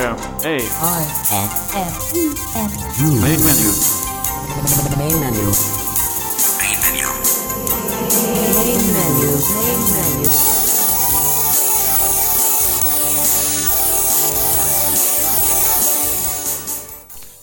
F A R F F U F U. main menu. Main menu. Main menu. Main menu. Main menu.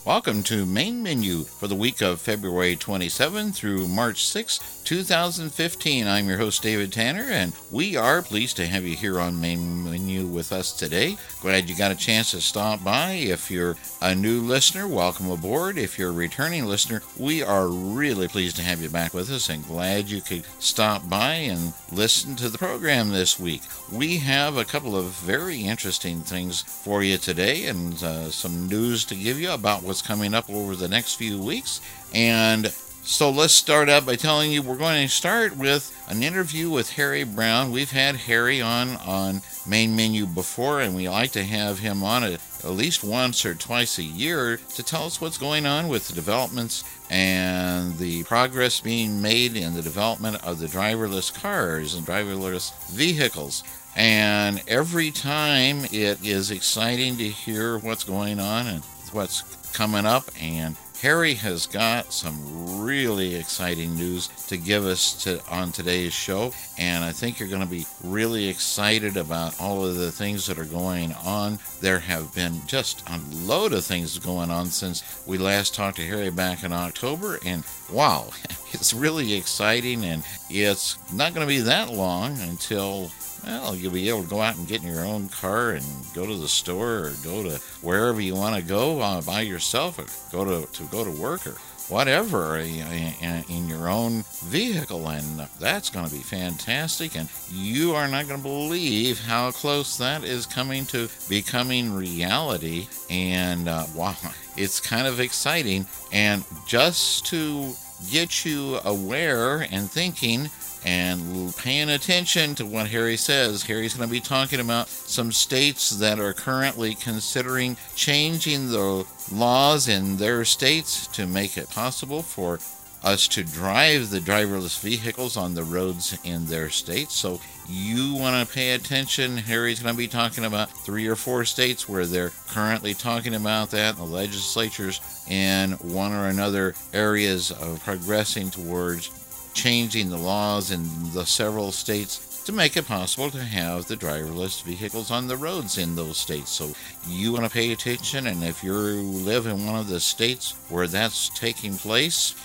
Welcome to Main Menu for the week of February 27 through March 6, 2015. I'm your host, David Tanner, and we are pleased to have you here on Main Menu with us today. Glad you got a chance to stop by. If you're a new listener, welcome aboard. If you're a returning listener, we are really pleased to have you back with us and glad you could stop by and listen to the program this week. We have a couple of very interesting things for you today and uh, some news to give you about what's coming up over the next few weeks. And so let's start out by telling you we're going to start with an interview with Harry Brown. We've had Harry on on main menu before, and we like to have him on it at least once or twice a year to tell us what's going on with the developments and the progress being made in the development of the driverless cars and driverless vehicles. And every time it is exciting to hear what's going on and what's coming up and Harry has got some really exciting news to give us to, on today's show, and I think you're going to be really excited about all of the things that are going on. There have been just a load of things going on since we last talked to Harry back in October, and wow, it's really exciting, and it's not going to be that long until well, you'll be able to go out and get in your own car and go to the store or go to wherever you want to go uh, by yourself or go to, to go to work or whatever in, in your own vehicle. And that's going to be fantastic. And you are not going to believe how close that is coming to becoming reality. And uh, wow, it's kind of exciting. And just to get you aware and thinking, and paying attention to what Harry says. Harry's going to be talking about some states that are currently considering changing the laws in their states to make it possible for us to drive the driverless vehicles on the roads in their states. So you want to pay attention. Harry's going to be talking about three or four states where they're currently talking about that. The legislatures in one or another areas of progressing towards changing the laws in the several states to make it possible to have the driverless vehicles on the roads in those states. So you want to pay attention, and if you live in one of the states where that's taking place,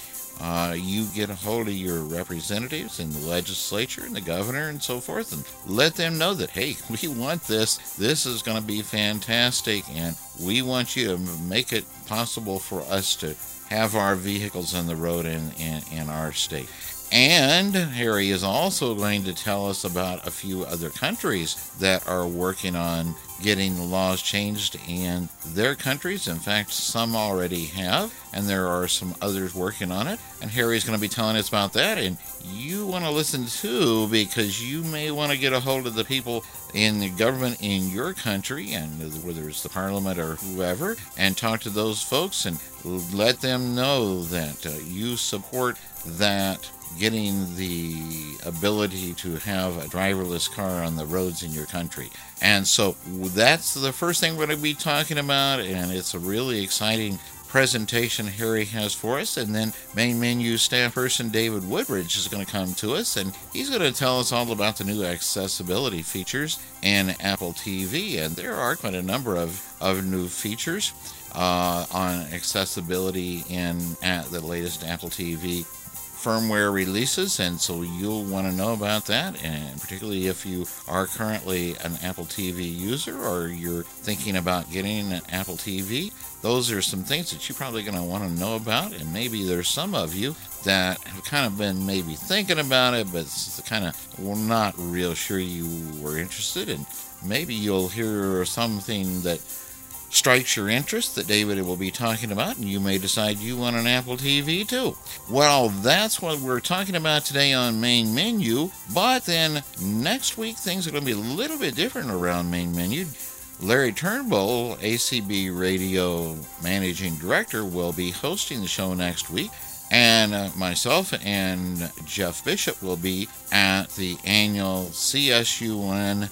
uh, you get a hold of your representatives in the legislature and the governor and so forth and let them know that, hey, we want this. This is going to be fantastic, and we want you to make it possible for us to have our vehicles on the road in, in, in our state. And Harry is also going to tell us about a few other countries that are working on getting the laws changed in their countries. In fact, some already have, and there are some others working on it. And Harry's going to be telling us about that. And you want to listen too, because you may want to get a hold of the people in the government in your country, and whether it's the parliament or whoever, and talk to those folks and let them know that uh, you support that getting the ability to have a driverless car on the roads in your country. And so that's the first thing we're going to be talking about, and it's a really exciting presentation Harry has for us. And then main menu staff person David Woodbridge is going to come to us, and he's going to tell us all about the new accessibility features in Apple TV. And there are quite a number of, of new features. Uh, on accessibility in at the latest Apple TV firmware releases, and so you'll want to know about that. And particularly if you are currently an Apple TV user or you're thinking about getting an Apple TV, those are some things that you're probably going to want to know about. And maybe there's some of you that have kind of been maybe thinking about it, but kind of not real sure you were interested. And maybe you'll hear something that strikes your interest that David will be talking about, and you may decide you want an Apple TV too. Well, that's what we're talking about today on Main Menu, but then next week things are going to be a little bit different around Main Menu. Larry Turnbull, ACB Radio Managing Director, will be hosting the show next week. And uh, myself and Jeff Bishop will be at the annual CSUN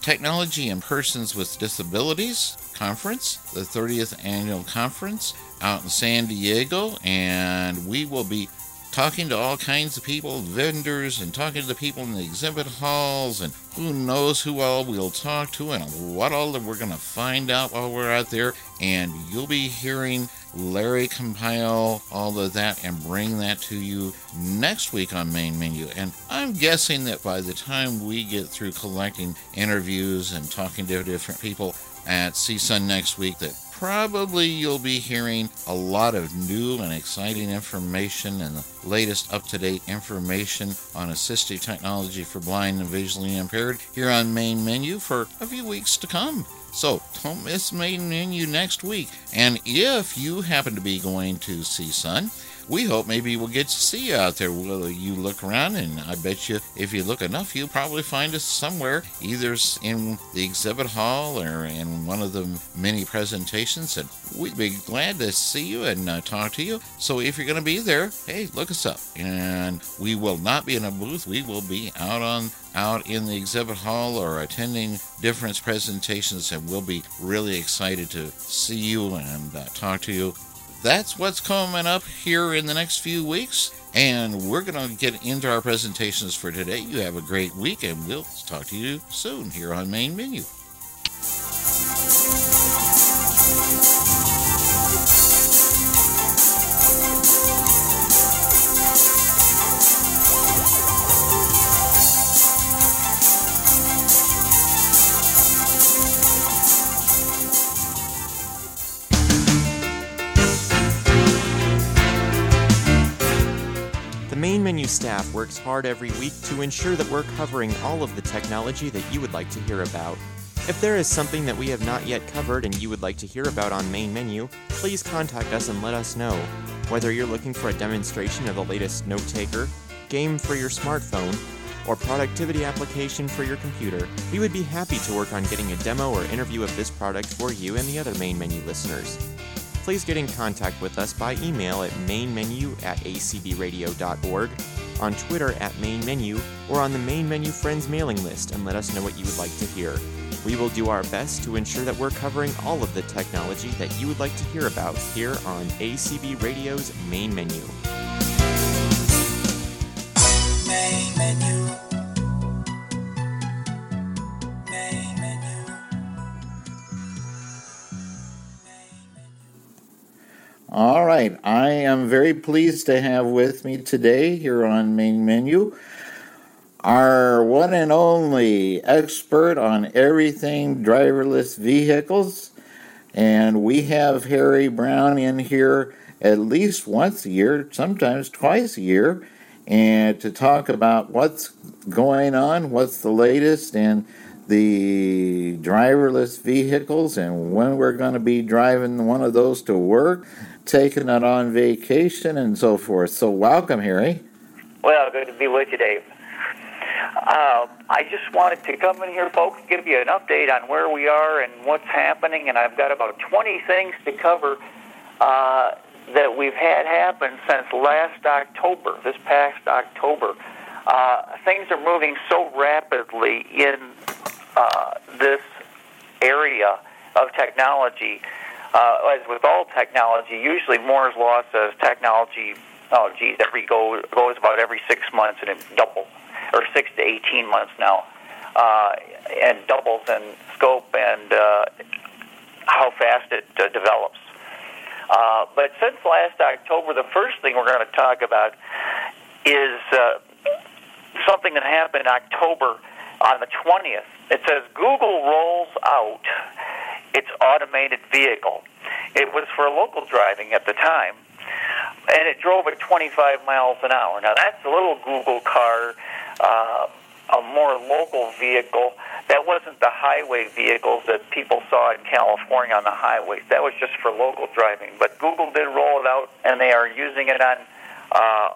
Technology and Persons with Disabilities conference, the 30th annual conference out in San Diego, and we will be talking to all kinds of people, vendors, and talking to the people in the exhibit halls, and who knows who all we'll talk to, and what all that we're going to find out while we're out there. And you'll be hearing Larry compile all of that and bring that to you next week on Main Menu. And I'm guessing that by the time we get through collecting interviews and talking to different people at CSUN next week, that probably you'll be hearing a lot of new and exciting information and the latest up to date information on assistive technology for blind and visually impaired here on Main Menu for a few weeks to come. So don't miss Main Menu next week. And if you happen to be going to CSUN, we hope maybe we'll get to see you out there. Will you look around? And I bet you, if you look enough, you'll probably find us somewhere, either in the exhibit hall or in one of the many presentations. And we'd be glad to see you and uh, talk to you. So if you're going to be there, hey, look us up. And we will not be in a booth. We will be out on out in the exhibit hall or attending different presentations, and we'll be really excited to see you and uh, talk to you that's what's coming up here in the next few weeks. And we're going to get into our presentations for today. You have a great week, and we'll talk to you soon here on Main Menu. Menu staff works hard every week to ensure that we're covering all of the technology that you would like to hear about. If there is something that we have not yet covered and you would like to hear about on main menu, please contact us and let us know. Whether you're looking for a demonstration of the latest note taker, game for your smartphone, or productivity application for your computer, we would be happy to work on getting a demo or interview of this product for you and the other main menu listeners please get in contact with us by email at mainmenu at acbradio.org, on Twitter at mainmenu, or on the Main Menu Friends mailing list and let us know what you would like to hear. We will do our best to ensure that we're covering all of the technology that you would like to hear about here on ACB Radio's Main Menu. All right, I am very pleased to have with me today here on Main Menu our one and only expert on everything driverless vehicles. And we have Harry Brown in here at least once a year, sometimes twice a year, and to talk about what's going on, what's the latest, in the driverless vehicles and when we're going to be driving one of those to work taking it on vacation and so forth. So, welcome, Harry. Well, good to be with you, Dave. Uh, I just wanted to come in here, folks, give you an update on where we are and what's happening. And I've got about 20 things to cover uh, that we've had happen since last October, this past October. Uh, things are moving so rapidly in uh, this area of technology uh, as with all technology, usually Moore's law says technology, oh geez, every go goes about every six months and it doubles, or six to eighteen months now, uh, and doubles in scope and uh, how fast it uh, develops. Uh, but since last October, the first thing we're going to talk about is uh, something that happened in October on the 20th. It says Google rolls out its automated vehicle. It was for local driving at the time, and it drove at 25 miles an hour. Now, that's a little Google car, uh, a more local vehicle. That wasn't the highway vehicles that people saw in California on the highways. That was just for local driving. But Google did roll it out, and they are using it on uh,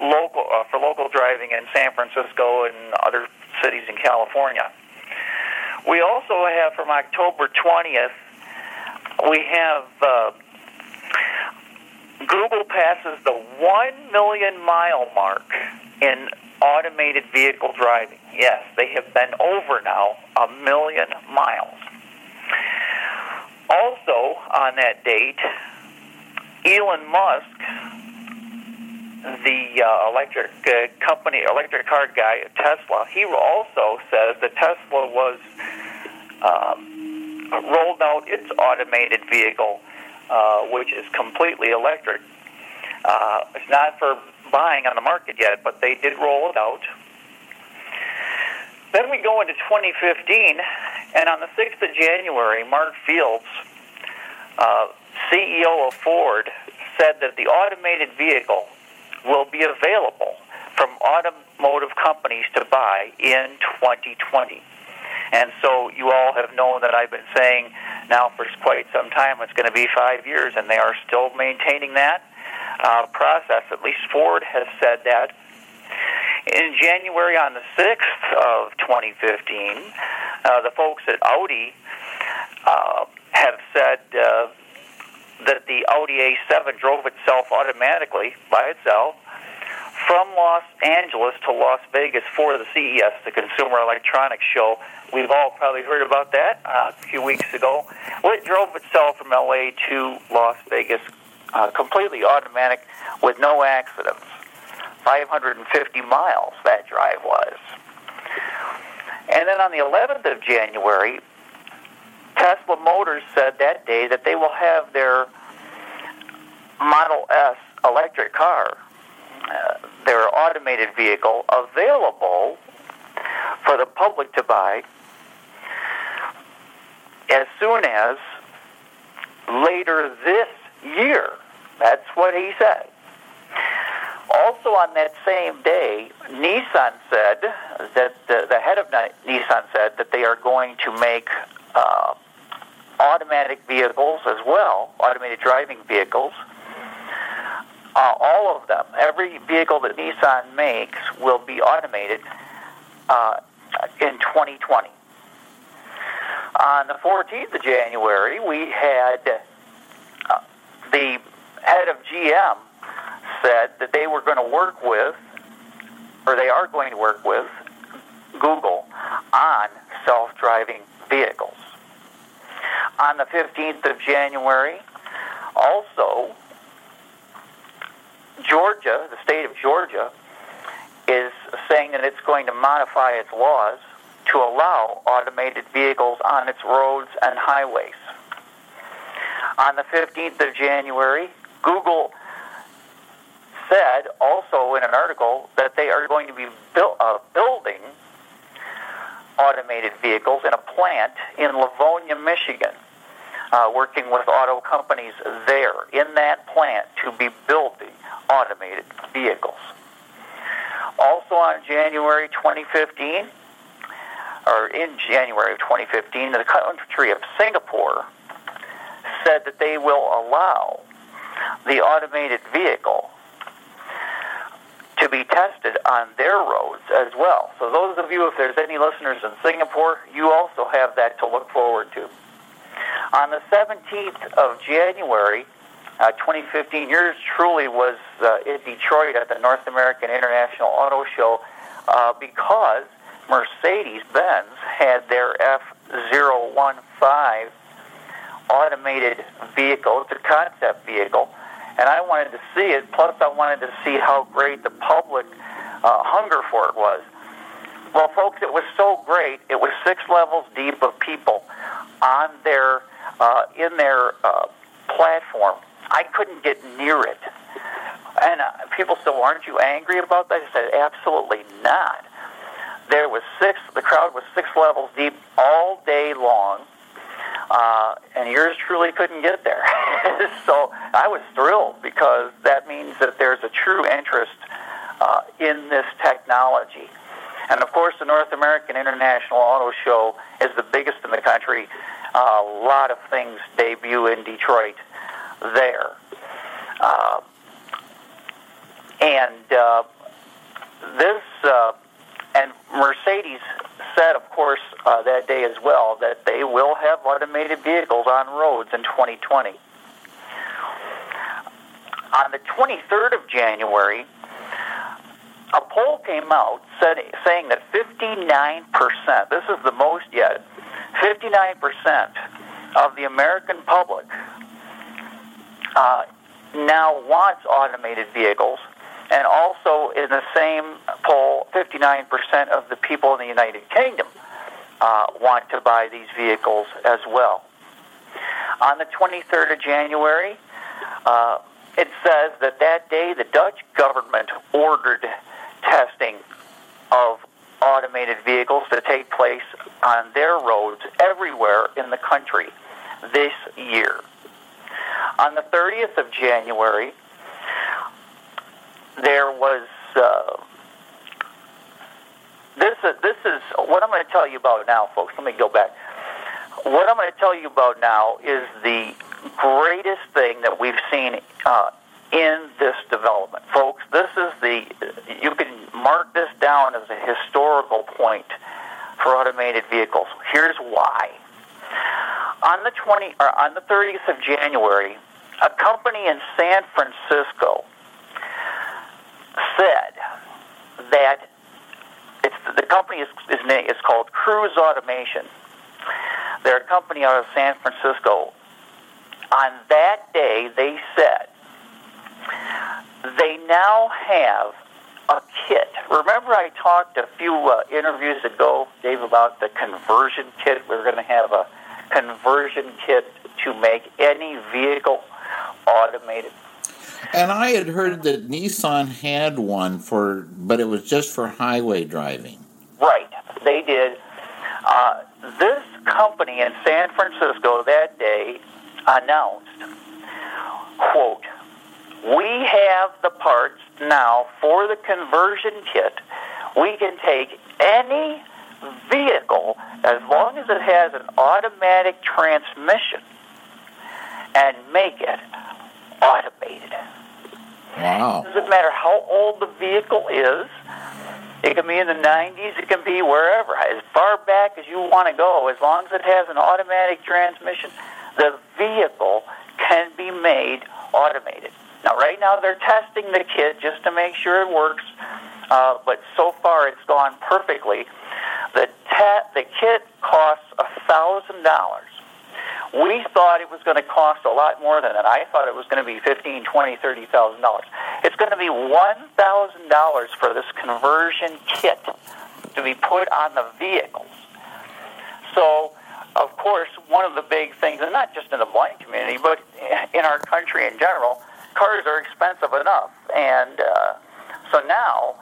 local uh, for local driving in San Francisco and other cities in California. We also have from October 20th, we have uh, Google passes the 1 million mile mark in automated vehicle driving. Yes, they have been over now a million miles. Also, on that date, Elon Musk, the uh, electric uh, company, electric car guy at Tesla, he also says that Tesla was um, rolled out its automated vehicle, uh, which is completely electric. Uh, it's not for buying on the market yet, but they did roll it out. Then we go into 2015, and on the 6th of January, Mark Fields, uh, CEO of Ford, said that the automated vehicle will be available from automotive companies to buy in 2020. And so you all have known that I've been saying now for quite some time it's going to be five years, and they are still maintaining that uh, process. At least Ford has said that. In January on the 6th of 2015, uh, the folks at Audi uh, have said uh, that the Audi A7 drove itself automatically by itself from Los Angeles to Las Vegas for the CES, the Consumer Electronics Show. We've all probably heard about that uh, a few weeks ago. Well, it drove itself from LA to Las Vegas uh, completely automatic with no accidents. 550 miles that drive was. And then on the 11th of January, Tesla Motors said that day that they will have their Model S electric car, uh, their automated vehicle, available for the public to buy as soon as later this year. That's what he said. Also, on that same day, Nissan said that the, the head of Nissan said that they are going to make uh, automatic vehicles as well, automated driving vehicles. Uh, all of them, every vehicle that Nissan makes will be automated uh, in 2020. On the 14th of January, we had uh, the head of GM said that they were going to work with, or they are going to work with, Google on self driving vehicles. On the 15th of January, also, Georgia, the state of Georgia, is saying that it's going to modify its laws to allow automated vehicles on its roads and highways. On the 15th of January, Google said also in an article that they are going to be build, uh, building automated vehicles in a plant in Livonia, Michigan, uh, working with auto companies there in that plant to be building automated vehicles. Also on January 2015, or in January of 2015, the country of Singapore said that they will allow the automated vehicle to be tested on their roads as well. So, those of you, if there's any listeners in Singapore, you also have that to look forward to. On the 17th of January, uh, 2015, yours truly was uh, in Detroit at the North American International Auto Show uh, because Mercedes Benz had their F015 automated vehicle, it's a concept vehicle, and I wanted to see it. Plus, I wanted to see how great the public uh, hunger for it was. Well, folks, it was so great. It was six levels deep of people on their uh, in their uh, platform. I couldn't get near it, and uh, people said, well, "Aren't you angry about that?" I said, "Absolutely not." There was six. The crowd was six levels deep all day long uh, and yours truly couldn't get there. so I was thrilled because that means that there's a true interest uh, in this technology. And of course, the North American International Auto Show is the biggest in the country. A lot of things debut in Detroit there. Uh, and uh, this, uh, and Mercedes said, of course, uh, that day as well, that they will have automated vehicles on roads in 2020. On the 23rd of January, a poll came out said, saying that 59%, this is the most yet, 59% of the American public uh, now wants automated vehicles, and also in the same poll, 59% of the people in the United Kingdom uh, want to buy these vehicles as well. On the 23rd of January, uh, it says that that day the Dutch government ordered testing of automated vehicles to take place on their roads everywhere in the country this year. On the 30th of January, there was. Uh, this is, this is what I'm going to tell you about now, folks. Let me go back. What I'm going to tell you about now is the greatest thing that we've seen uh, in this development, folks. This is the you can mark this down as a historical point for automated vehicles. Here's why. On the 20 or on the 30th of January, a company in San Francisco said that it's the company is is, is called Cruise Automation. They're a company out of San Francisco. On that day, they said they now have a kit. Remember, I talked a few uh, interviews ago, Dave, about the conversion kit. We're going to have a conversion kit to make any vehicle automated. And I had heard that Nissan had one for, but it was just for highway driving. Right, they did. Uh, this company in San Francisco that day announced, quote, we have the parts now for the conversion kit. We can take any vehicle as long as it has an automatic transmission and make it automated. Wow. Doesn't matter how old the vehicle is. It can be in the 90s. It can be wherever, as far back as you want to go. As long as it has an automatic transmission, the vehicle can be made automated. Now, right now they're testing the kit just to make sure it works, uh, but so far it's gone perfectly. The the kit costs a thousand dollars. We thought it was going to cost a lot more than that. I thought it was going to be fifteen, twenty, thirty thousand dollars. It's going to be one thousand dollars for this conversion kit to be put on the vehicles. So, of course, one of the big things, and not just in the blind community, but in our country in general, cars are expensive enough, and uh, so now,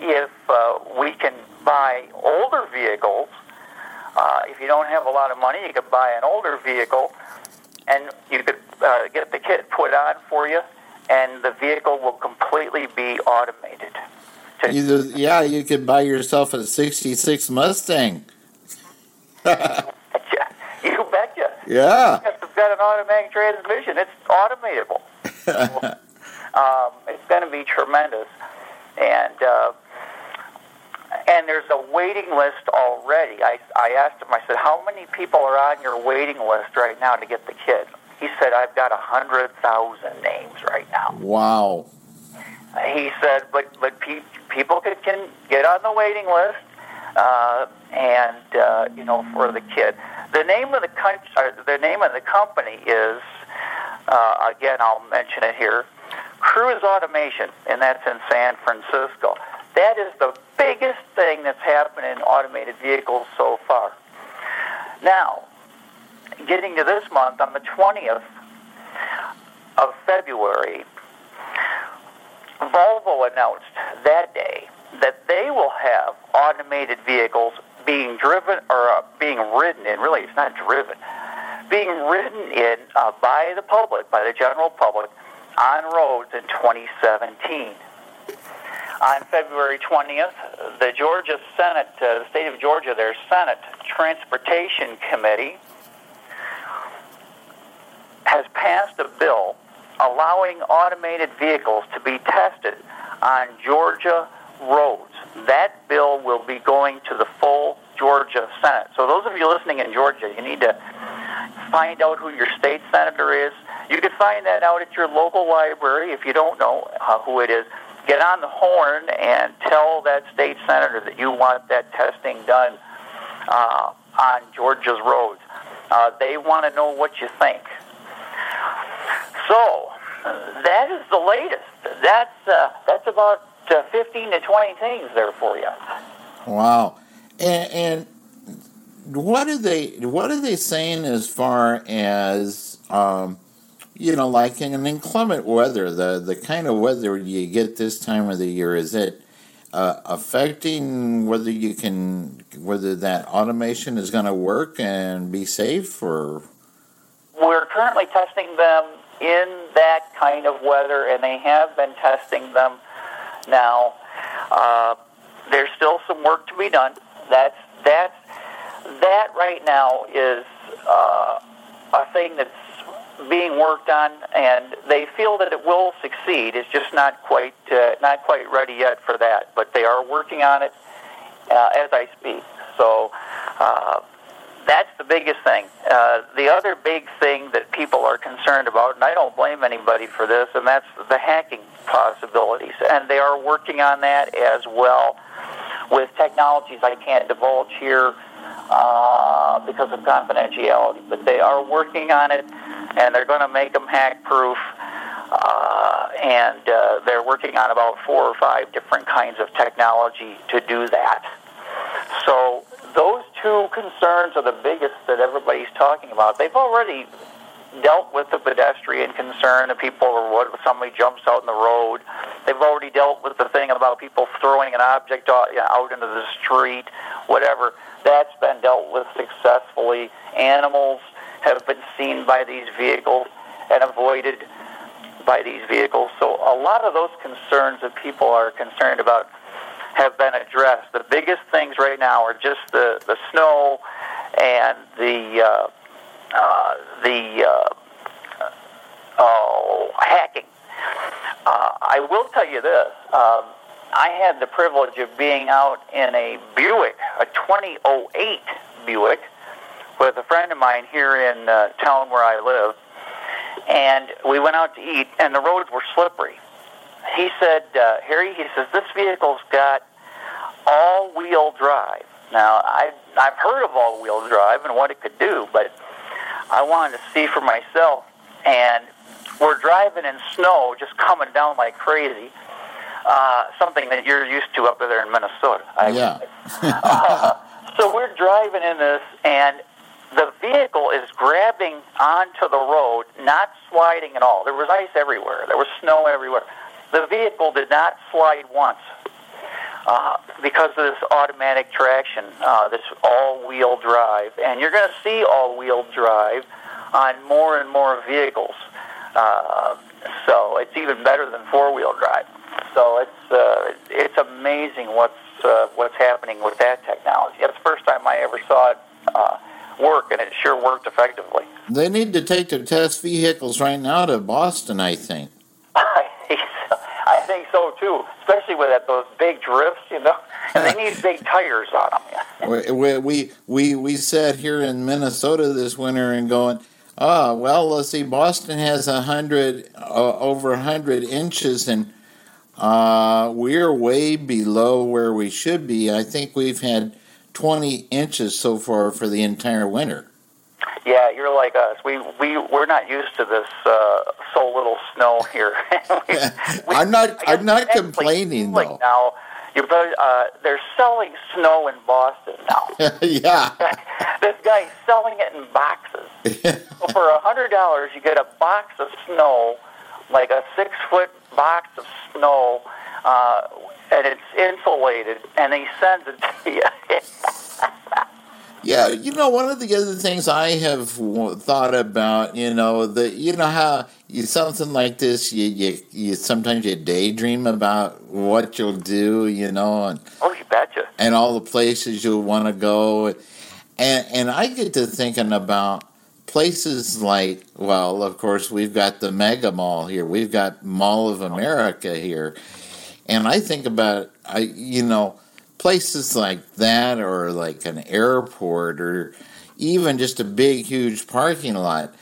if uh, we can buy older vehicles uh, if you don't have a lot of money, you could buy an older vehicle, and you could uh, get the kit put on for you, and the vehicle will completely be automated. Either, yeah, you could buy yourself a 66 Mustang. you betcha. Yeah. It's got an automatic transmission, it's automatable. um, it's going to be tremendous, and uh, and there's a waiting list already. I I asked him. I said, "How many people are on your waiting list right now to get the kit?" He said, "I've got a hundred thousand names right now." Wow. He said, "But but pe- people can, can get on the waiting list, uh, and uh, you know for the kit. The name of the country, uh, the name of the company is uh, again I'll mention it here, Cruise Automation, and that's in San Francisco. That is the biggest thing that's happened in automated vehicles so far. Now, getting to this month on the 20th of February, Volvo announced that day that they will have automated vehicles being driven or uh, being ridden in. Really, it's not driven, being ridden in uh, by the public, by the general public, on roads in 2017. On February 20th, the Georgia Senate, uh, the state of Georgia, their Senate Transportation Committee has passed a bill allowing automated vehicles to be tested on Georgia roads. That bill will be going to the full Georgia Senate. So those of you listening in Georgia, you need to find out who your state senator is. You can find that out at your local library if you don't know uh, who it is. Get on the horn and tell that state senator that you want that testing done uh, on Georgia's roads. Uh, they want to know what you think. So that is the latest. That's uh, that's about uh, 15 to 20 things there for you. Wow. And, and what are they what are they saying as far as um, you know like in an inclement weather the the kind of weather you get this time of the year is it uh, affecting whether you can whether that automation is going to work and be safe or We're currently testing them in that kind of weather, and they have been testing them now. Uh, there's still some work to be done. That's that's that right now is uh, a thing that's being worked on, and they feel that it will succeed. It's just not quite uh, not quite ready yet for that, but they are working on it uh, as I speak. So. Uh, that's the biggest thing. Uh, the other big thing that people are concerned about, and I don't blame anybody for this, and that's the hacking possibilities. And they are working on that as well with technologies I can't divulge here uh, because of confidentiality. But they are working on it, and they're going to make them hack proof. Uh, and uh, they're working on about four or five different kinds of technology to do that. So those two concerns are the biggest that everybody's talking about. They've already dealt with the pedestrian concern of people or what somebody jumps out in the road. They've already dealt with the thing about people throwing an object out, you know, out into the street, whatever. That's been dealt with successfully. Animals have been seen by these vehicles and avoided by these vehicles. So a lot of those concerns that people are concerned about have been addressed. The biggest things right now are just the, the snow and the uh, uh, the uh, oh, hacking. Uh, I will tell you this. Um, I had the privilege of being out in a Buick, a 2008 Buick, with a friend of mine here in uh, town where I live, and we went out to eat, and the roads were slippery. He said, uh, Harry, he says, this vehicle's got all-wheel drive. Now, I've, I've heard of all-wheel drive and what it could do, but I wanted to see for myself. And we're driving in snow, just coming down like crazy. Uh, something that you're used to up there in Minnesota. I, Yeah. uh, so we're driving in this, and the vehicle is grabbing onto the road, not sliding at all. There was ice everywhere. There was snow everywhere. The vehicle did not slide once uh, because of this automatic traction, uh, this all-wheel drive, and you're going to see all-wheel drive on more and more vehicles. Uh, so it's even better than four-wheel drive. So it's uh, it's amazing what's uh, what's happening with that technology. That's the first time I ever saw it uh, work, and it sure worked effectively. they need to take their test vehicles right now to Boston I think I think so. I think so too, especially with that, those big drifts, you know. And they need big tires on them. we, we, we, we, we sat here in Minnesota this winter and going, oh, well, let's see, Boston has a hundred, uh, over a hundred inches, and uh, we're way below where we should be. I think we've had 20 inches so far for the entire winter. Yeah, you're like us. We we we're not used to this uh, so little snow here. We- we- I'm not- I'm not complaining, like though. Now, you're better, uh, they're selling snow in Boston now. yeah. this guy's selling it in boxes. So for a hundred dollars, you get a box of snow, like a six foot box of snow, uh, and it's insulated, and he sends it to you. Yeah, you know, one of the other things I have w- thought about, you know, the you know how you something like this, you you, you sometimes you daydream about what you'll do, you know, and oh, you betcha. and all the places you'll want to go, and and I get to thinking about places like, well, of course we've got the Mega Mall here, we've got Mall of America here, and I think about I you know places like that or like an airport or even just a big huge parking lot.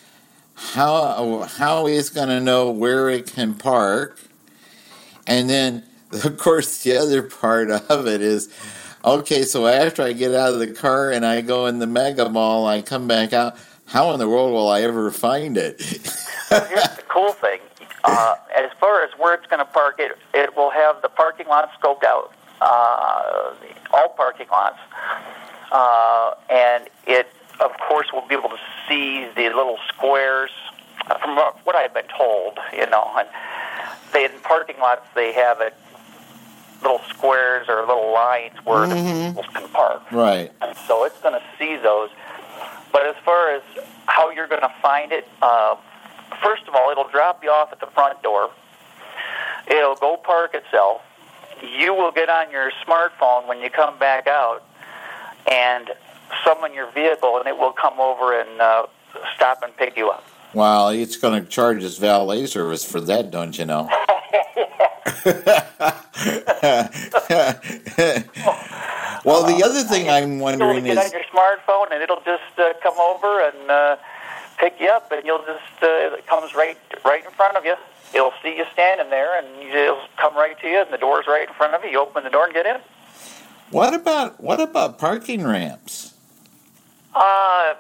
How how is going to know where it can park? And then of course the other part of it is okay so after i get out of the car and i go in the mega mall i come back out how in the world will I ever find it? Here's the cool thing. Uh, as far as where it's going to park, it it will have the parking lot scoped out, uh, all parking lots, uh, and it of course will be able to see the little squares. uh, From what I've been told, you know, and they in parking lots they have it little squares or little lines where the vehicles can park. right. And so it's going to see those. But as far as how you're going to find it, uh, first of all, it'll drop you off at the front door. It'll go park itself. You will get on your smartphone when you come back out and summon your vehicle, and it will come over and uh, stop and pick you up. Well, it's going to charge us valet service for that, don't you know? well, the other thing I'm You'll wondering get on your smartphone, and it'll just uh, come over and uh, pick you up, and you'll just uh, it comes right right in front of you. It'll see you standing there, and it'll come right to you, and the door's right in front of you. You open the door and get in. what about what about parking ramps? Uh,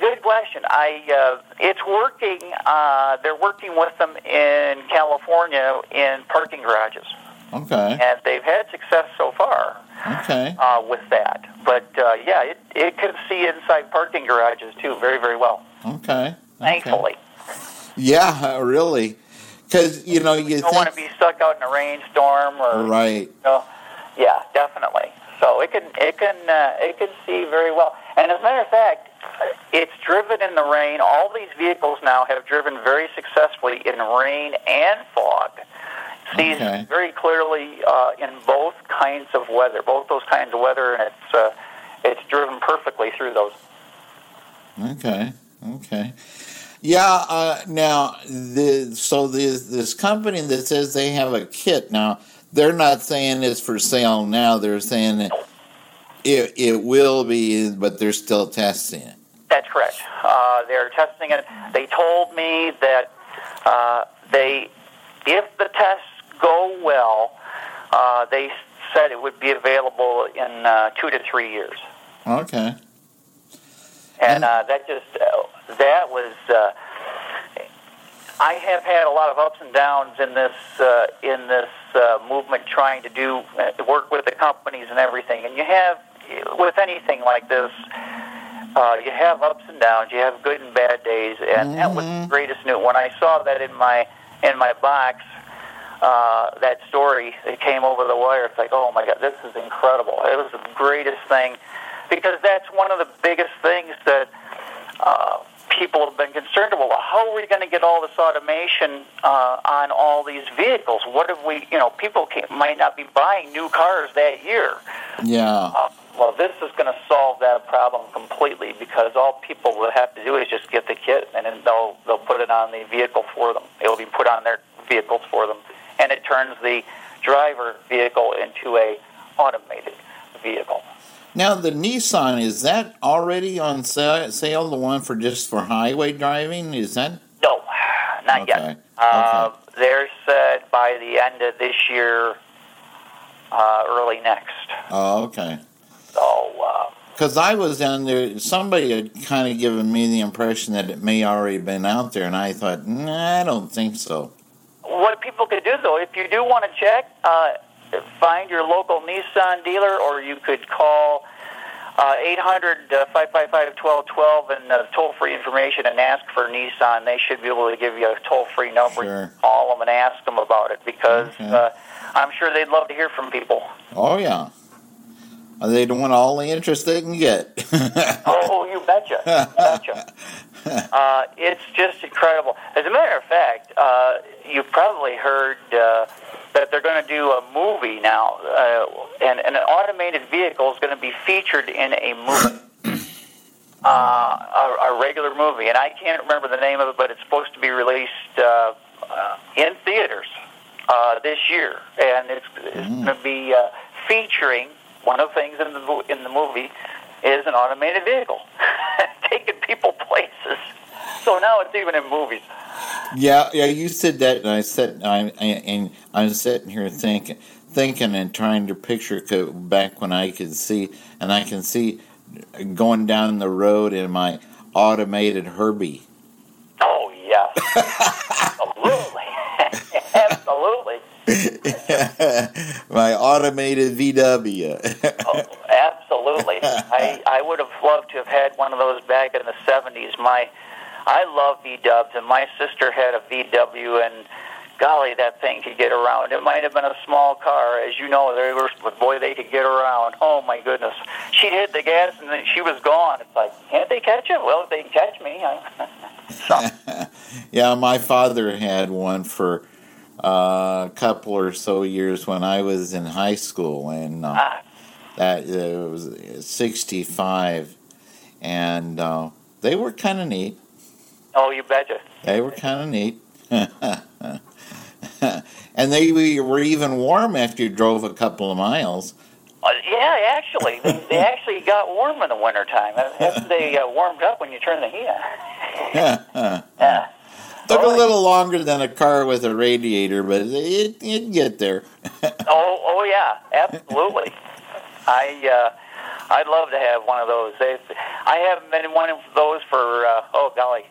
good question. I uh, it's working. Uh, they're working with them in California in parking garages, Okay, and they've had success so far okay. uh, with that. But uh, yeah, it it can see inside parking garages too, very very well. Okay. Thankfully, Yeah, really. Because you know you you don't want to be stuck out in a rainstorm or right. You know, yeah, definitely. So it can it can uh, it can see very well. And as a matter of fact, it's driven in the rain. All these vehicles now have driven very successfully in rain and fog. Sees Okay. very clearly uh, in both kinds of weather, both those kinds of weather, and it's uh, it's driven perfectly through those. Okay. Okay. Yeah. Uh, now, the so this this company that says they have a kit now, they're not saying it's for sale now. They're saying that it it will be, but they're still testing it. That's correct. Uh, they're testing it. They told me that uh, they, if the tests go well, uh, they said it would be available in uh, two to three years. Okay. And uh, that just uh, that was. Uh, I have had a lot of ups and downs in this uh, in this uh, movement, trying to do uh, work with the companies and everything. And you have with anything like this, uh, you have ups and downs. You have good and bad days, and that was the greatest news. When I saw that in my in my box, uh, that story that came over the wire, it's like, oh my god, this is incredible. It was the greatest thing because that's one of the biggest things that uh, people have been concerned about. Well, how are we going to get all this automation uh, on all these vehicles? What if we, you know, people can, might not be buying new cars that year. Yeah. Uh, well, this is going to solve that problem completely because all people will have to do is just get the kit and then they'll they'll put it on the vehicle for them. It'll be put on their vehicles for them, and it turns the driver vehicle into a automated vehicle. Now the Nissan is that already on sale? The one for just for highway driving is that? No, not Okay. yet. Uh, They're said by the end of this year, uh, early next. Oh, okay. So, uh, Because I was down there, somebody had kind of given me the impression that it may already been out there, and I thought, nah, I don't think so. What people could do, though, if you do want to check, uh, find your local Nissan dealer, or you could call uh, 800 555 1212 and uh, toll free information and ask for Nissan. They should be able to give you a toll free number. Sure. Call them and ask them about it because Okay. uh, I'm sure they'd love to hear from people. Oh yeah, they don't want all the interest they can get. Oh, you betcha. You betcha. Uh, it's just incredible. As a matter of fact, uh, you've probably heard uh, that they're going to do a movie now, uh, and, and an automated vehicle is going to be featured in a movie. Uh, a, a regular movie, and I can't remember the name of it, but it's supposed to be released uh, uh, in theaters uh, this year, and it's, it's going to be uh, featuring one of the things in the in the movie is an automated vehicle taking people places. So now it's even in movies. yeah, yeah. You said that, and I said, I, I and I'm sitting here thinking, thinking, and trying to picture back when I could see, and I can see going down the road in my automated Herbie. Oh yeah, absolutely, absolutely. My automated VW. Oh, absolutely. I I would have loved to have had one of those back in the '70s. My I love VWs, and my sister had a VW, and golly, that thing could get around. It might have been a small car, as you know. They were, but boy, they could get around. Oh my goodness, she'd hit the gas and then she was gone. It's like, can't they catch you? Well, if they can catch me, I. yeah, my father had one for uh, a couple or so years when I was in high school, and uh, ah, that uh, was '65, and uh, they were kind of neat. oh, you betcha. They were kind of neat. and they were even warm after you drove a couple of miles. Uh, yeah, actually, they, they actually got warm in the wintertime. After they uh, warmed up when you turned the heat on. Yeah. Took a little longer than a car with a radiator, but it, it'd get there. Oh, oh yeah, absolutely. I uh, I'd love to have one of those. They, I haven't been in one of those for uh, oh golly,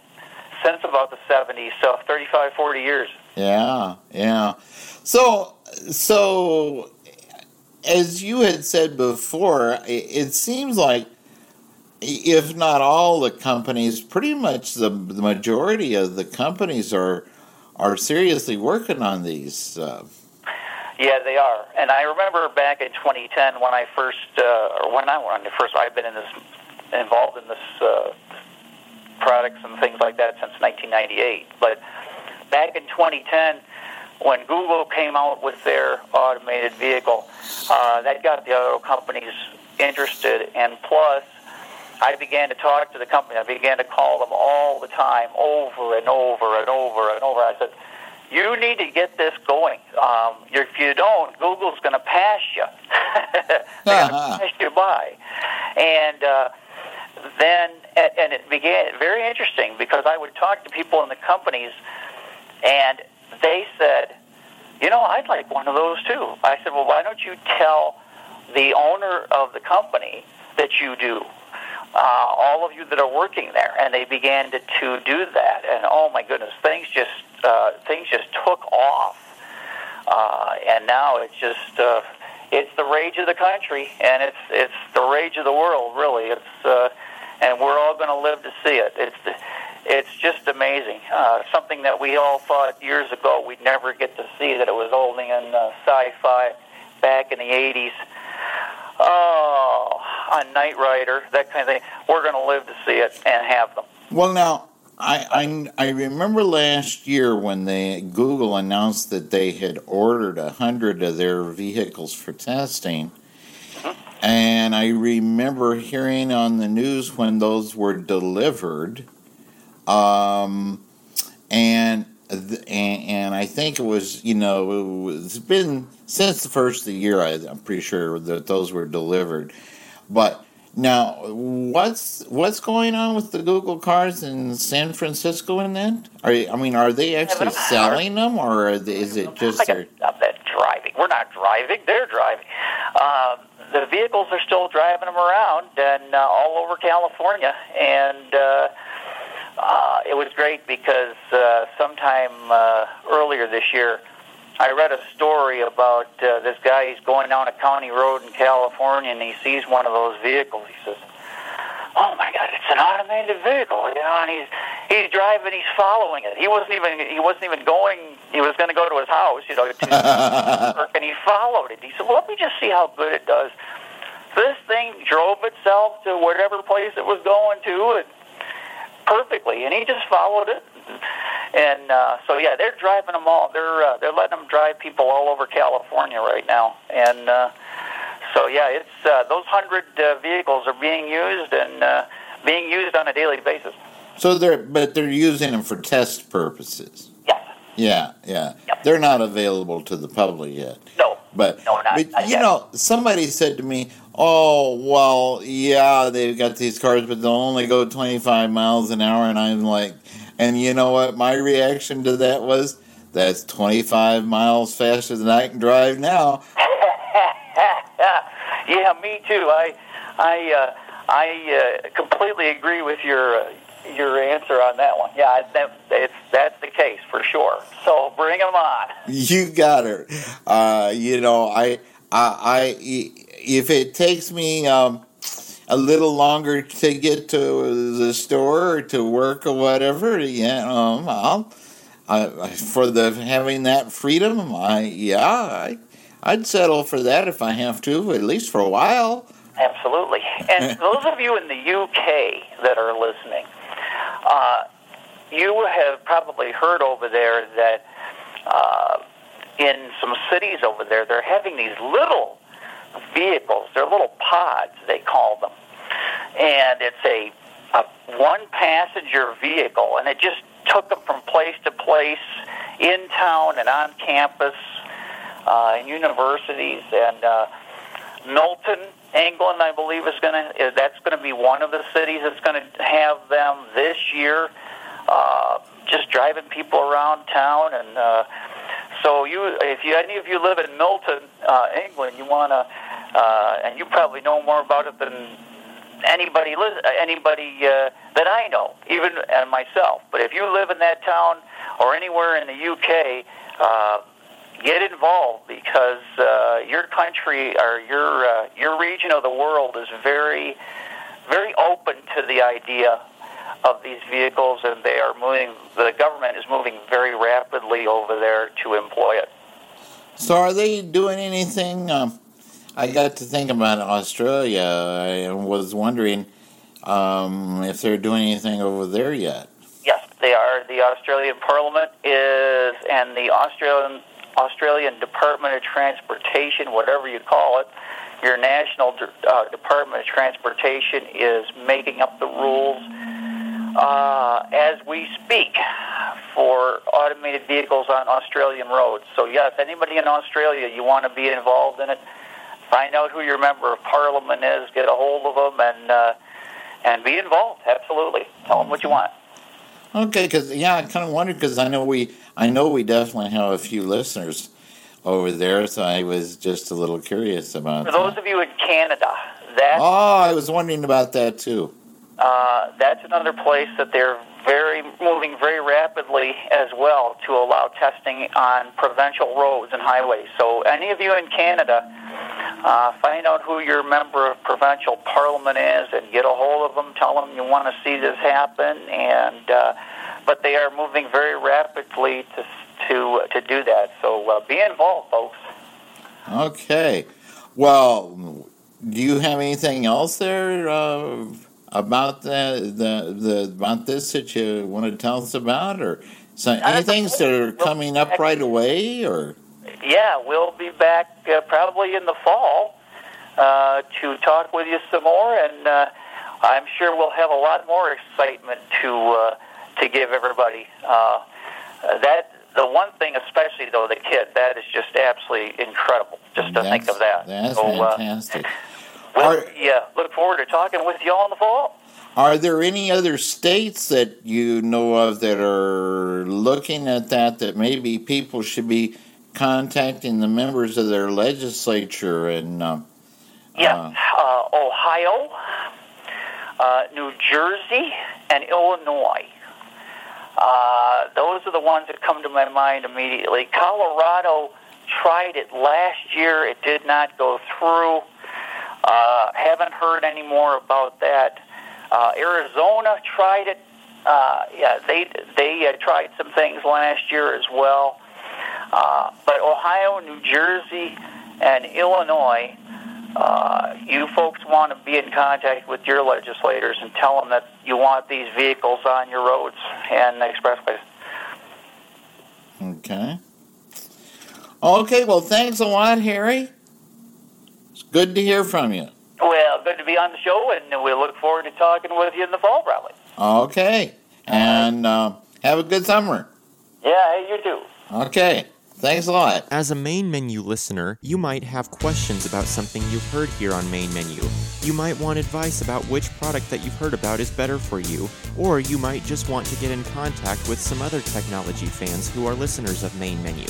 since about the '70s, so 35, 40 years. Yeah, yeah. So, so as you had said before, i- it seems like if not all the companies, pretty much the, the majority of the companies are are seriously working on these. Uh, Yeah, they are. And I remember back in 2010 when I first, uh, or when I when I first, I've been in this involved in this uh, products and things like that since 1998. But back in 2010, when Google came out with their automated vehicle, uh, that got the auto companies interested. And plus, I began to talk to the company. I began to call them all the time, over and over and over and over. I said, "You need to get this going. Um, if you don't, Google's going to pass you. They're going to pass you by." And uh, then, and and it began very interesting because I would talk to people in the companies, and they said, "You know, I'd like one of those too." I said, "Well, why don't you tell the owner of the company that you do?" Uh, all of you that are working there, and they began to, to do that. And oh my goodness, things just uh, things just took off, uh, and now it's just uh, it's the rage of the country, and it's it's the rage of the world. Really, it's uh, and we're all going to live to see it. It's it's just amazing. Uh, something that we all thought years ago we'd never get to see. That it was only in uh, sci-fi back in the '80s. Oh, on Knight Rider, that kind of thing. We're going to live to see it and have them. well, now I, I I remember last year when they Google announced that they had ordered a hundred of their vehicles for testing. And I remember hearing on the news when those were delivered, um, and and, and I think it was you know it was, it's been since the first of the year. I, I'm pretty sure that those were delivered, but now what's what's going on with the Google cars in San Francisco and that? Are you- I mean, are they actually selling them, or is it just got their? that driving. We're not driving; they're driving. Um, the vehicles are still driving them around and uh, all over California, and uh, uh, it was great because uh, sometime uh, earlier this year, I read a story about uh, this guy. He's going down a county road in California, and he sees one of those vehicles. He says, "Oh my God, it's an automated vehicle!" You know, and he's he's driving, he's following it. He wasn't even he wasn't even going. He was going to go to his house, you know, to work, and he followed it. He said, well, "Let me just see how good it does." This thing drove itself to whatever place it was going to, and perfectly, and he just followed it. And uh, so, yeah, they're driving them all. They're uh, they're letting them drive people all over California right now, and uh, so yeah, it's uh, those hundred uh, vehicles are being used and uh, being used on a daily basis. So they're but they're using them for test purposes. Yes. Yeah, yeah. Yep. They're not available to the public yet. No. But, No, not- but not you yet. know, somebody said to me, "Oh, well, yeah, they've got these cars, but they'll only go 25 miles an hour." And I'm like, and you know what? My reaction to that was, "That's 25 miles faster than I can drive now." yeah, me too. I, I, uh, I uh, completely agree with your uh, your answer on that one. Yeah, that, it's that's the case for sure. So bring them on. You got her. Uh, you know, I, I, I, if it takes me um, a little longer to get to the store or to work or whatever, yeah, um, I'll. I, for the having that freedom, I yeah, I, I'd settle for that if I have to, at least for a while. Absolutely. And those of you in the UK that are listening, uh, you have probably heard over there that uh, in some cities over there, they're having these little vehicles. They're little pods, they call them. And it's a, a one passenger vehicle, and it just took them from place to place in town and on campus, uh, in universities. And uh, Milton, England, I believe, is going to, that's going to be one of the cities that's going to have them this year. Uh, just driving people around town and uh, so you if you any of you live in Milton, uh, England, you want to uh, and you probably know more about it than anybody anybody uh, that I know, even and myself. But if you live in that town or anywhere in the UK, uh, get involved because uh, your country or your uh, your region of the world is very very open to the idea of these vehicles, and they are moving. The government is moving very rapidly over there to employ it. So, are they doing anything? Um, I got to think about Australia. I was wondering um, if they're doing anything over there yet. Yes, they are. The Australian Parliament is, and the Australian Australian Department of Transportation, whatever you call it, your National uh, Department of Transportation is making up the rules uh, as we speak for automated vehicles on Australian roads. So, yes, anybody in Australia, you want to be involved in it, find out who your member of parliament is, get a hold of them, and uh, and be involved. Absolutely, tell them what you want. Okay, because yeah, I kind of wondered because I know we I know we definitely have a few listeners over there, so I was just a little curious about. For those that. of you in Canada, that oh, I was wondering about that too. Uh, that's another place that they're very moving very rapidly as well to allow testing on provincial roads and highways. So, any of you in Canada, uh, find out who your member of provincial parliament is and get a hold of them. Tell them you want to see this happen, and uh, but they are moving very rapidly to to to do that. So, uh, be involved, folks. Okay. Well, do you have anything else there? Uh about the, the, the about this that you want to tell us about, or so, any things that are coming up right away, or? Yeah, we'll be back uh, probably in the fall uh, to talk with you some more, and uh, I'm sure we'll have a lot more excitement to uh, to give everybody. Uh, that the one thing, especially though, the kid, that is just absolutely incredible. Just to think of that. That's so, uh, fantastic. Well, Are- yeah, look forward to talking with you all in the fall. Are there any other states that you know of that are looking at that that maybe people should be contacting the members of their legislature and uh, Yeah, uh, Ohio, uh, New Jersey, and Illinois. Uh, those are the ones that come to my mind immediately. Colorado tried it last year; it did not go through. Uh, haven't heard any more about that. Uh, Arizona tried it. Uh, yeah, they they uh, tried some things last year as well. Uh, but Ohio, New Jersey, and Illinois, uh, you folks want to be in contact with your legislators and tell them that you want these vehicles on your roads and expressways. okay. Okay, well, thanks a lot, Harry. It's good to hear from you. Well, good to be on the show, and we look forward to talking with you in the fall, probably. Okay, and uh, have a good summer. Yeah, you too. Okay, thanks a lot. As a main menu listener, you might have questions about something you've heard here on Main Menu. You might want advice about which product that you've heard about is better for you, or you might just want to get in contact with some other technology fans who are listeners of Main Menu.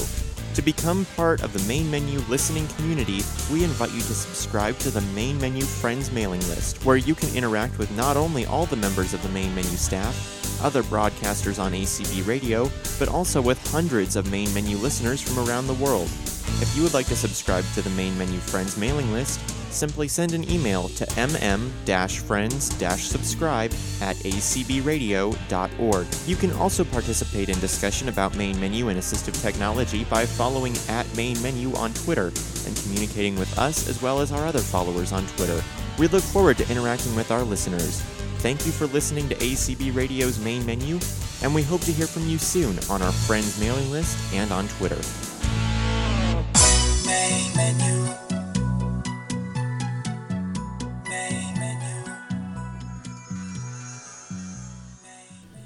To become part of the Main Menu listening community, we invite you to subscribe to the Main Menu Friends mailing list, where you can interact with not only all the members of the Main Menu staff, other broadcasters on ACB Radio, but also with hundreds of Main Menu listeners from around the world. If you would like to subscribe to the Main Menu Friends mailing list, simply send an email to mm-friends-subscribe at acbradio.org. You can also participate in discussion about Main Menu and assistive technology by following at Main Menu on Twitter and communicating with us as well as our other followers on Twitter. We look forward to interacting with our listeners. Thank you for listening to ACB Radio's Main Menu, and we hope to hear from you soon on our Friends mailing list and on Twitter. Main menu.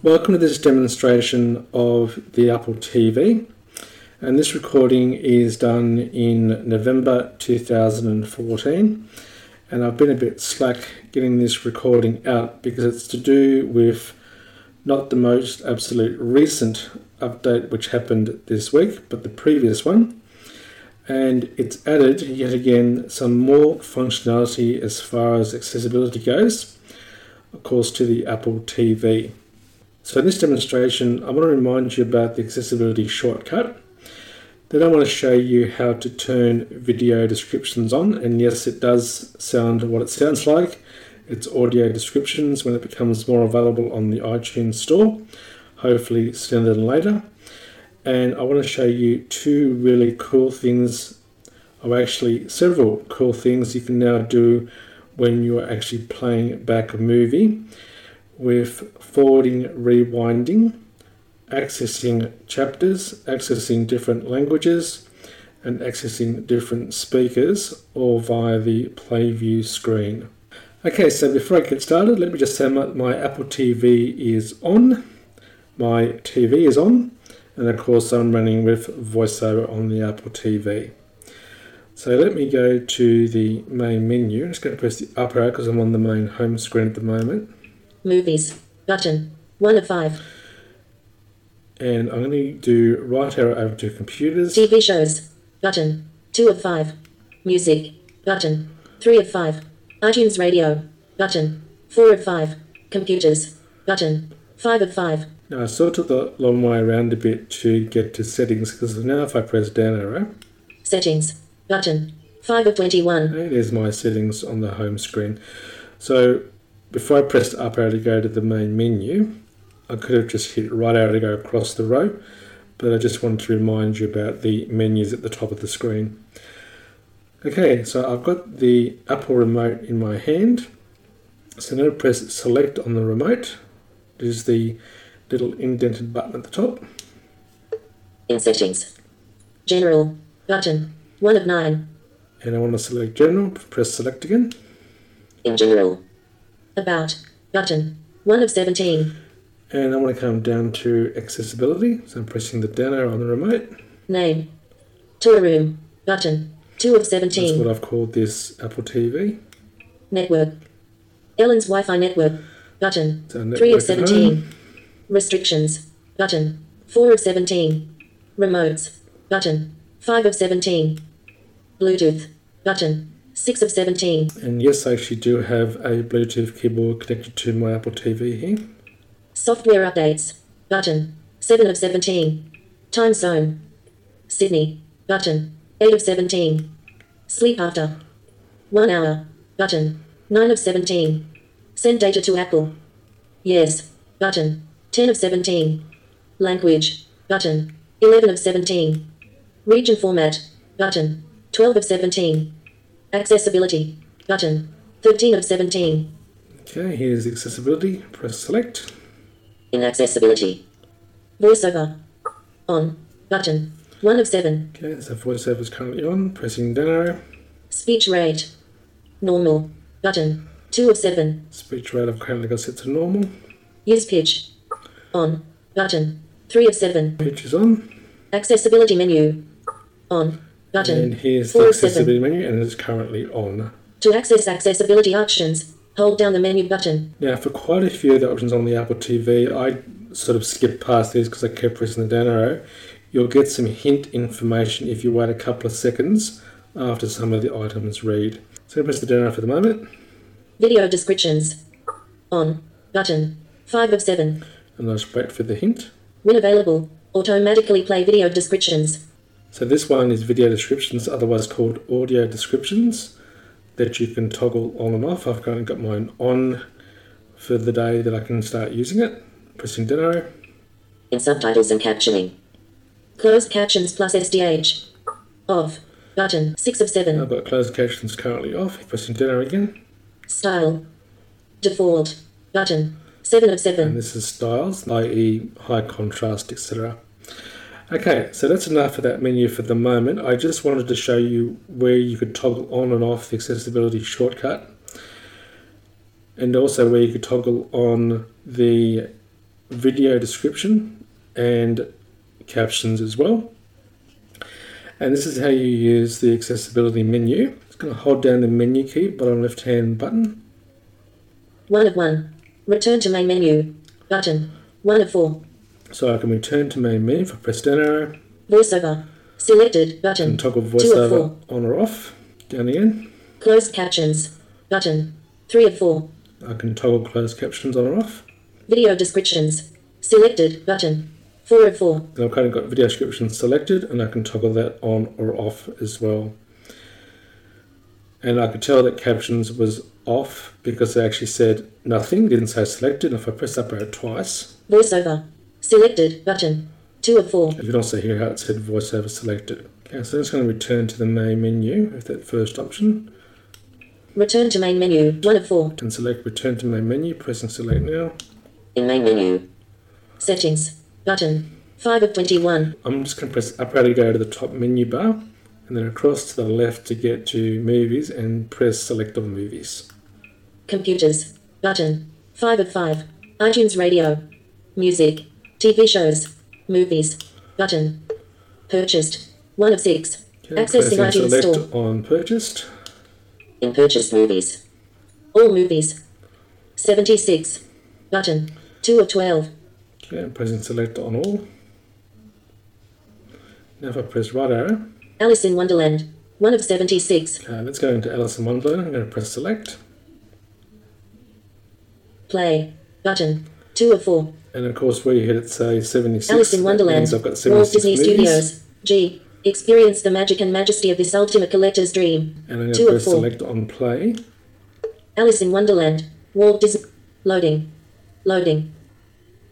Welcome to this demonstration of the Apple TV. And this recording is done in November 2014. And I've been a bit slack getting this recording out because it's to do with not the most absolute recent update which happened this week, but the previous one. And it's added yet again some more functionality as far as accessibility goes, of course, to the Apple TV. So in this demonstration, I want to remind you about the accessibility shortcut. Then I want to show you how to turn video descriptions on. And yes, it does sound what it sounds like. It's audio descriptions when it becomes more available on the iTunes store, hopefully sooner than later. And I want to show you two really cool things, or actually several cool things you can now do when you're actually playing back a movie with forwarding, rewinding, accessing chapters, accessing different languages, and accessing different speakers, all via the play view screen. Okay, so before I get started, let me just say my, my Apple TV is on. My TV is on, and of course, I'm running with VoiceOver on the Apple TV. So let me go to the main menu. I'm just going to press the up arrow because I'm on the main home screen at the moment. Movies. Button. 1 of 5. And I'm going to do right arrow over to computers. TV shows. Button. 2 of 5. Music. Button. 3 of 5. iTunes Radio. Button. 4 of 5. Computers. Button. 5 of 5. Now I sort of took the long way around a bit to get to settings because now if I press down arrow, Settings. Button. 5 of 21. hey, there's my settings on the home screen. So before I pressed up arrow to go to the main menu, I could have just hit right arrow to go across the row, but I just wanted to remind you about the menus at the top of the screen. Okay, so I've got the Apple remote in my hand. So I'm going to press select on the remote. There's the little indented button at the top. In settings. General. Button. 1 of 9. And I want to select general, press select again. In general. About. Button. 1 of 17. And I want to come down to accessibility. So I'm pressing the down arrow on the remote. Name. Toy room. Button. 2 of 17. That's 17. what I've called this Apple TV. Network. Ellen's Wi Fi network. Button. So 3 of 17. Restrictions. Button. 4 of 17. Remotes. Button. 5 of 17. Bluetooth. Button. 6 of 17. And yes, I actually do have a Bluetooth keyboard connected to my Apple TV here. Software updates. Button. 7 of 17. Time zone. Sydney. Button. 8 of 17. Sleep after. 1 hour. Button. 9 of 17. Send data to Apple. Yes. Button. 10 of 17. Language. Button. 11 of 17. Region format. Button. 12 of 17. Accessibility. Button. 13 of 17. Okay, here's accessibility. Press select. Inaccessibility. Voiceover. On. Button. 1 of 7. Okay, so voiceover is currently on. Pressing down arrow. Speech rate. Normal. Button. 2 of 7. Speech rate I've currently got set to normal. Use pitch. On. Button. 3 of 7. Pitch is on. Accessibility menu. On. Button. And here's the of 7. accessibility menu, and it's currently on. To access accessibility options, hold down the menu button. Now, for quite a few of the options on the Apple TV, I sort of skipped past these because I kept pressing the down arrow. you'll get some hint information if you wait a couple of seconds after some of the items read. So press the down arrow for the moment, Video descriptions. On. Button. 5 of 7. and I'll just wait for the hint. When available, automatically play video descriptions. So this one is video descriptions, otherwise called audio descriptions, that you can toggle on and off. I've currently got mine on for the day that I can start using it. Pressing arrow, In subtitles and captioning. Closed captions plus SDH. Off. Button. 6 of 7. I've got closed captions currently off. Pressing arrow again, Style. Default. Button. 7 of 7. and 7. this is styles, i.e., high contrast, etc. Okay, so that's enough of that menu for the moment. I just wanted to show you where you could toggle on and off the accessibility shortcut, and also where you could toggle on the video description and captions as well. And this is how you use the accessibility menu. It's going to hold down the menu key, bottom left hand button, 1 of 1. Return to main menu. Button. 1 of 4. So I can return to main menu if I press down arrow. Voiceover. Selected. Button. and toggle 2 of voiceover 4. on or off. Down again, Closed captions. Button. 3 of 4. I can toggle closed captions on or off. Video descriptions. Selected. Button. 4 of 4. And I've kind of got video descriptions selected, and I can toggle that on or off as well. And I could tell that captions was off because they actually said nothing, didn't say selected. And if I press up arrow twice, Voiceover. Selected. Button. 2 of 4. you can also hear how it said voiceover selected. Okay, so just going to return to the main menu with that first option Return to main menu. 1 of 4. and select return to main menu, pressing select now. In main menu. Settings. Button. 5 of 21. I'm just going to press up arrow to go to the top menu bar and then across to the left to get to movies and press select all movies. Computers. Button. 5 of 5. iTunes Radio. Music. TV shows. Movies. Button. Purchased. 1 of 6. Okay, Accessing iTunes select Store. on purchased. In purchased movies. All movies. 76. Button. 2 of 12. Okay, I'm pressing select on all. Now if I press right arrow, Alice in Wonderland. 1 of 76. uh, let's go into Alice in Wonderland. I'm going to press select. Play. Button. 2 of 4. And of course where you hit it say 76. Alice in Wonderland. I've got Walt 76 Disney movies. Studios. G. Experience the magic and majesty of this ultimate collector's dream. And I'm going 2 to press 4. select on play. Alice in Wonderland. Walt Disney. Loading. Loading.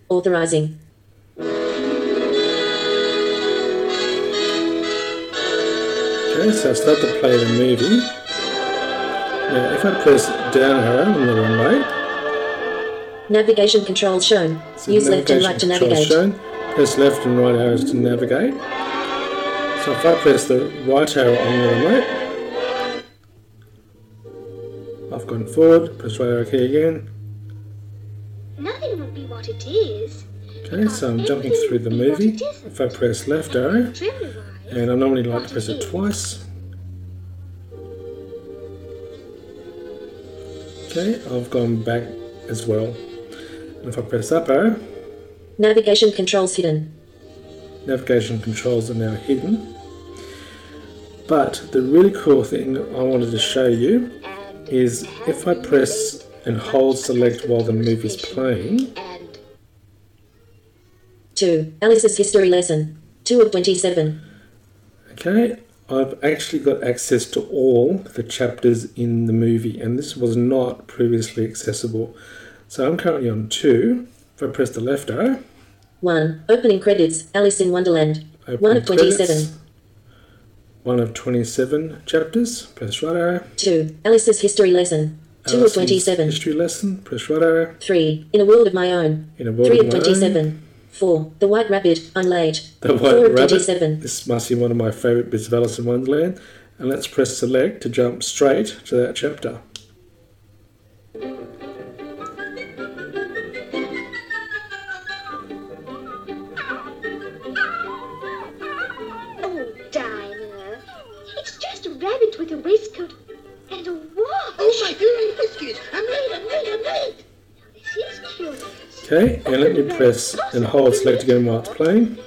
Authorizing. Okay, so I start to play the movie. Now if I press down arrow on the remote, Navigation controls shown. Use left and right to navigate. Shown. Press left and right arrows to navigate. So if I press the right arrow on the remote, I've gone forward, press right arrow key again. Nothing will be what it is. Okay, so I'm jumping through the movie. If I press left arrow, and I normally like to press it twice. Okay, I've gone back as well. If I press up arrow, Navigation controls hidden. navigation controls are now hidden. But the really cool thing I wanted to show you is if I press and hold select while the movie is playing, and 2. Alice's history lesson. 2 of 27. okay, I've actually got access to all the chapters in the movie, and this was not previously accessible. So I'm currently on 2. If I press the left arrow, 1. Opening credits. Alice in Wonderland. open 1 of credits, 27. One of 27 chapters, press right arrow. 2. Alice's history lesson. 2 of 27. History lesson, press right arrow. 3. In a world of my own. In a world 3 of of my own. 27. 4. The White Rabbit. I'm late. The 4 White of Rabbit. 27. This must be one of my favourite bits of Alice in Wonderland. And let's press select to jump straight to that chapter. Okay, and let me press and hold select again while it's playing.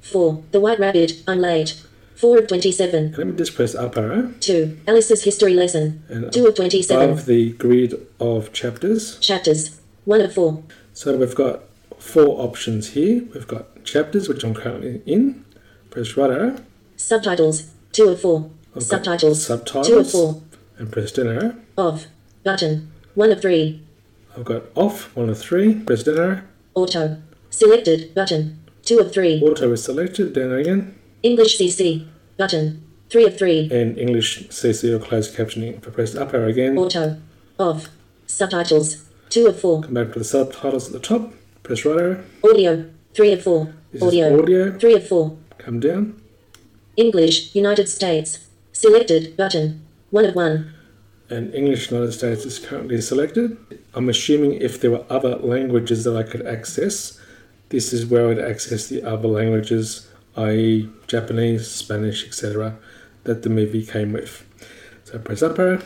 4. The White Rabbit, I'm late. 4 of 27. Let me just press up arrow 2. Alice's history lesson. and 2 of 27. above the grid of chapters. Chapters. 1 of 4. So we've got four options here. We've got chapters, which I'm currently in. Press right arrow Subtitles. 2 of 4. I've Subtitles. subtitles. 2 of 4. and press down arrow. Of. Button. 1 of 3. I've got off, one of three. Press down arrow. Auto. Selected. Button. 2 of 3. Auto is selected. Down arrow again. English CC. Button. 3 of 3. And English CC or closed captioning. If I press up arrow again, Auto. Of. Subtitles. 2 of 4. come back to the subtitles at the top. Press right arrow. Audio. 3 of 4. This is Audio. audio. 3 of 4. Come down. English. United States. Selected. Button. 1 of 1. And English United States is currently selected. I'm assuming if there were other languages that I could access, this is where I would access the other languages, i.e., Japanese, Spanish, etc., that the movie came with. So press up arrow,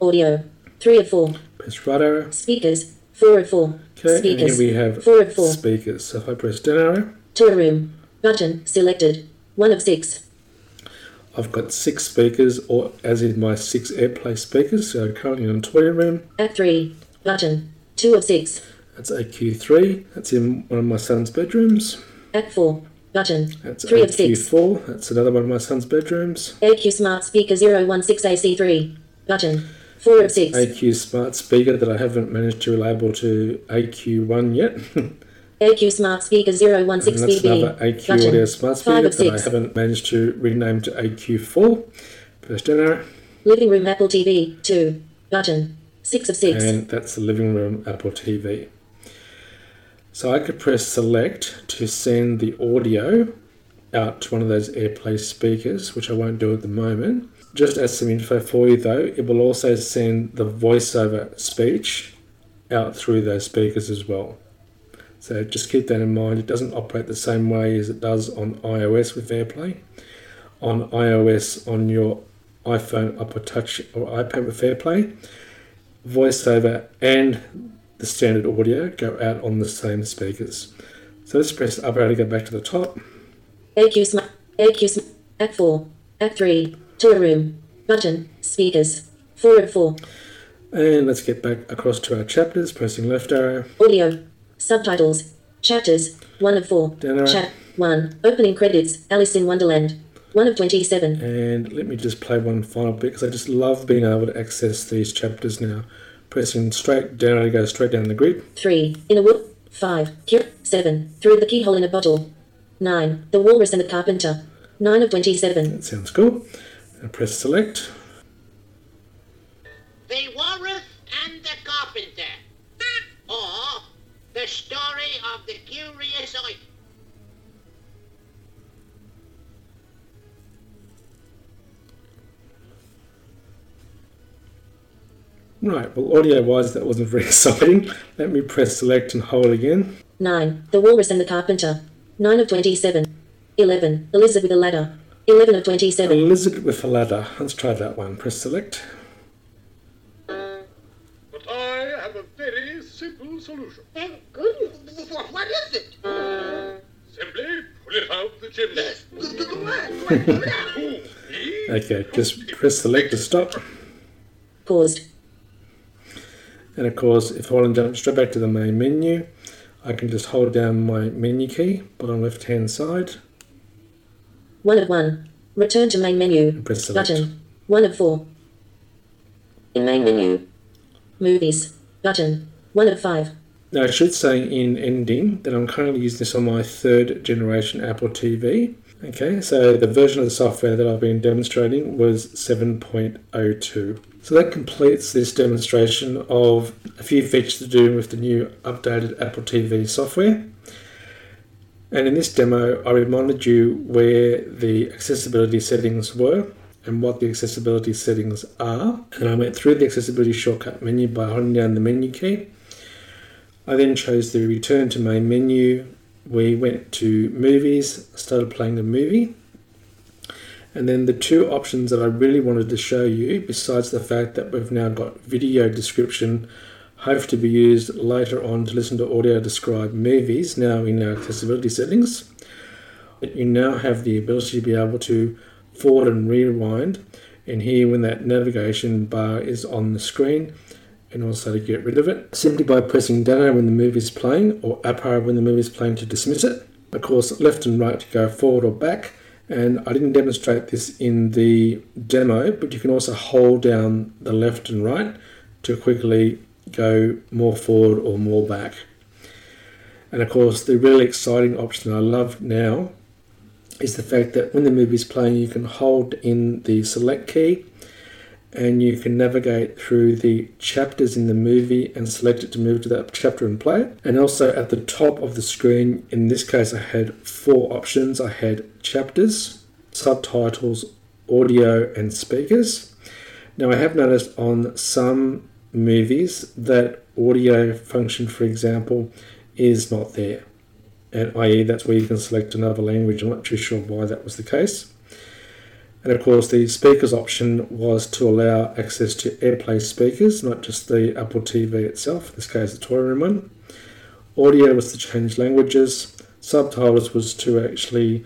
Audio. 3 of 4. press right arrow. Speakers. 4 of 4. Okay, Speakers. and here we have 4 of 4. speakers. So if I press down arrow, Toy room. Button. Selected. 1 of 6. I've got six speakers, or as in my six AirPlay speakers. So currently in a toilet room. At 3. Button. 2 of 6. That's AQ3. That's in one of my son's bedrooms. At 4. Button. That's 3 of 6. AQ4. That's another one of my son's bedrooms. AQ Smart Speaker 016AC3. Button. 4 of 6. AQ smart speaker that I haven't managed to label to AQ1 yet. AQ Smart Speaker and that's another 016BB. AQ Button. audio smart 5 speaker of that I 6. haven't managed to rename to AQ4. Press down arrow, Living room Apple TV. 2. Button. 6 of 6. and that's the living room Apple TV. So I could press select to send the audio out to one of those AirPlay speakers, which I won't do at the moment. Just as some info for you though, it will also send the voiceover speech out through those speakers as well. So just keep that in mind. It doesn't operate the same way as it does on iOS with AirPlay. On iOS, on your iPhone, Apple Touch, or iPad with AirPlay, voiceover and the standard audio go out on the same speakers. So let's press up arrow to go back to the top. AQ Smart. AQ Smart. 4. At 3. Toy room. Button. Speakers. 4 and 4. And let's get back across to our chapters, pressing left arrow. Audio. Subtitles. Chapters. 1 of 4. Down. Chap 1. Opening credits. Alice in Wonderland. 1 of 27. And let me just play one final bit because I just love being able to access these chapters now. Pressing straight down arrow to go straight down the grid. 3. In a wood. 5. Here. 7. Through the keyhole in a bottle. 9. The Walrus and the Carpenter. 9 of 27. That sounds cool. And press select. The Walrus and the Carpenter. Or the story of the curious eye. Right, well, audio wise, that wasn't very exciting. Let me press select and hold again. 9. The Walrus and the Carpenter. 9 of 27. 11. The Lizard with a Ladder. 11 of A 27. lizard with a ladder. Let's try that one. Press select. But I have a very simple solution. Thank goodness. What, what is it? Simply pull it out the chimney. What? What? Ooh, me? Okay, just press select to stop. Paused. And of course, if I want to jump straight back to the main menu, I can just hold down my menu key, bottom left hand side, 1 of 1. Return to main menu. and press select. Button. 1 of 4. In main menu. Movies. Button. 1 of 5. Now, I should say in ending that I'm currently using this on my third generation Apple TV. Okay, so the version of the software that I've been demonstrating was 7.02. So that completes this demonstration of a few features to do with the new updated Apple TV software. And in this demo, I reminded you where the accessibility settings were and what the accessibility settings are. And I went through the accessibility shortcut menu by holding down the menu key. I then chose the return to main menu. We went to movies, started playing the movie. And then the two options that I really wanted to show you, besides the fact that we've now got video description, hope to be used later on to listen to audio describe movies now in our accessibility settings, you now have the ability to be able to forward and rewind and here when that navigation bar is on the screen and also to get rid of it simply by pressing down when the movie is playing or up arrow when the movie is playing to dismiss it. Of course, left and right to go forward or back. And I didn't demonstrate this in the demo, but you can also hold down the left and right to quickly go more forward or more back. And of course, the really exciting option I love now is the fact that when the movie is playing, you can hold in the select key and you can navigate through the chapters in the movie and select it to move to that chapter and play. And also at the top of the screen, in this case, I had four options I had chapters, subtitles, audio, and speakers. Now, I have noticed on some movies that audio function, for example, is not there. And i.e., that's where you can select another language. I'm not too sure why that was the case. And of course, the speakers option was to allow access to AirPlay speakers, not just the Apple TV itself, in this case, the toy room one. Audio was to change languages. Subtitles was to actually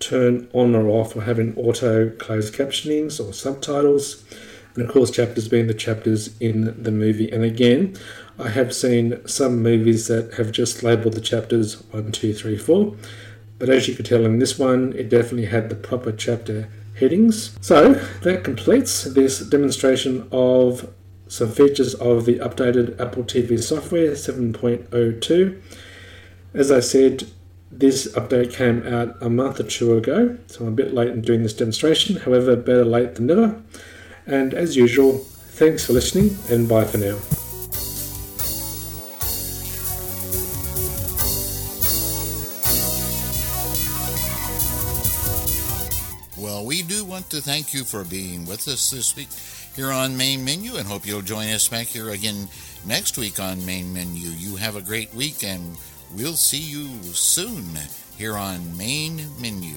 turn on or off or having auto closed captionings or subtitles. And of course, chapters being the chapters in the movie. And again, I have seen some movies that have just labeled the chapters 1, 2, 3, 4. But as you could tell in this one, it definitely had the proper chapter headings. So that completes this demonstration of some features of the updated Apple TV software 7.02. As I said, this update came out a month or two ago, so I'm a bit late in doing this demonstration. However, better late than never. And as usual, thanks for listening and bye for now. to thank you for being with us this week here on Main Menu and hope you'll join us back here again next week on Main Menu. You have a great week and we'll see you soon here on Main Menu.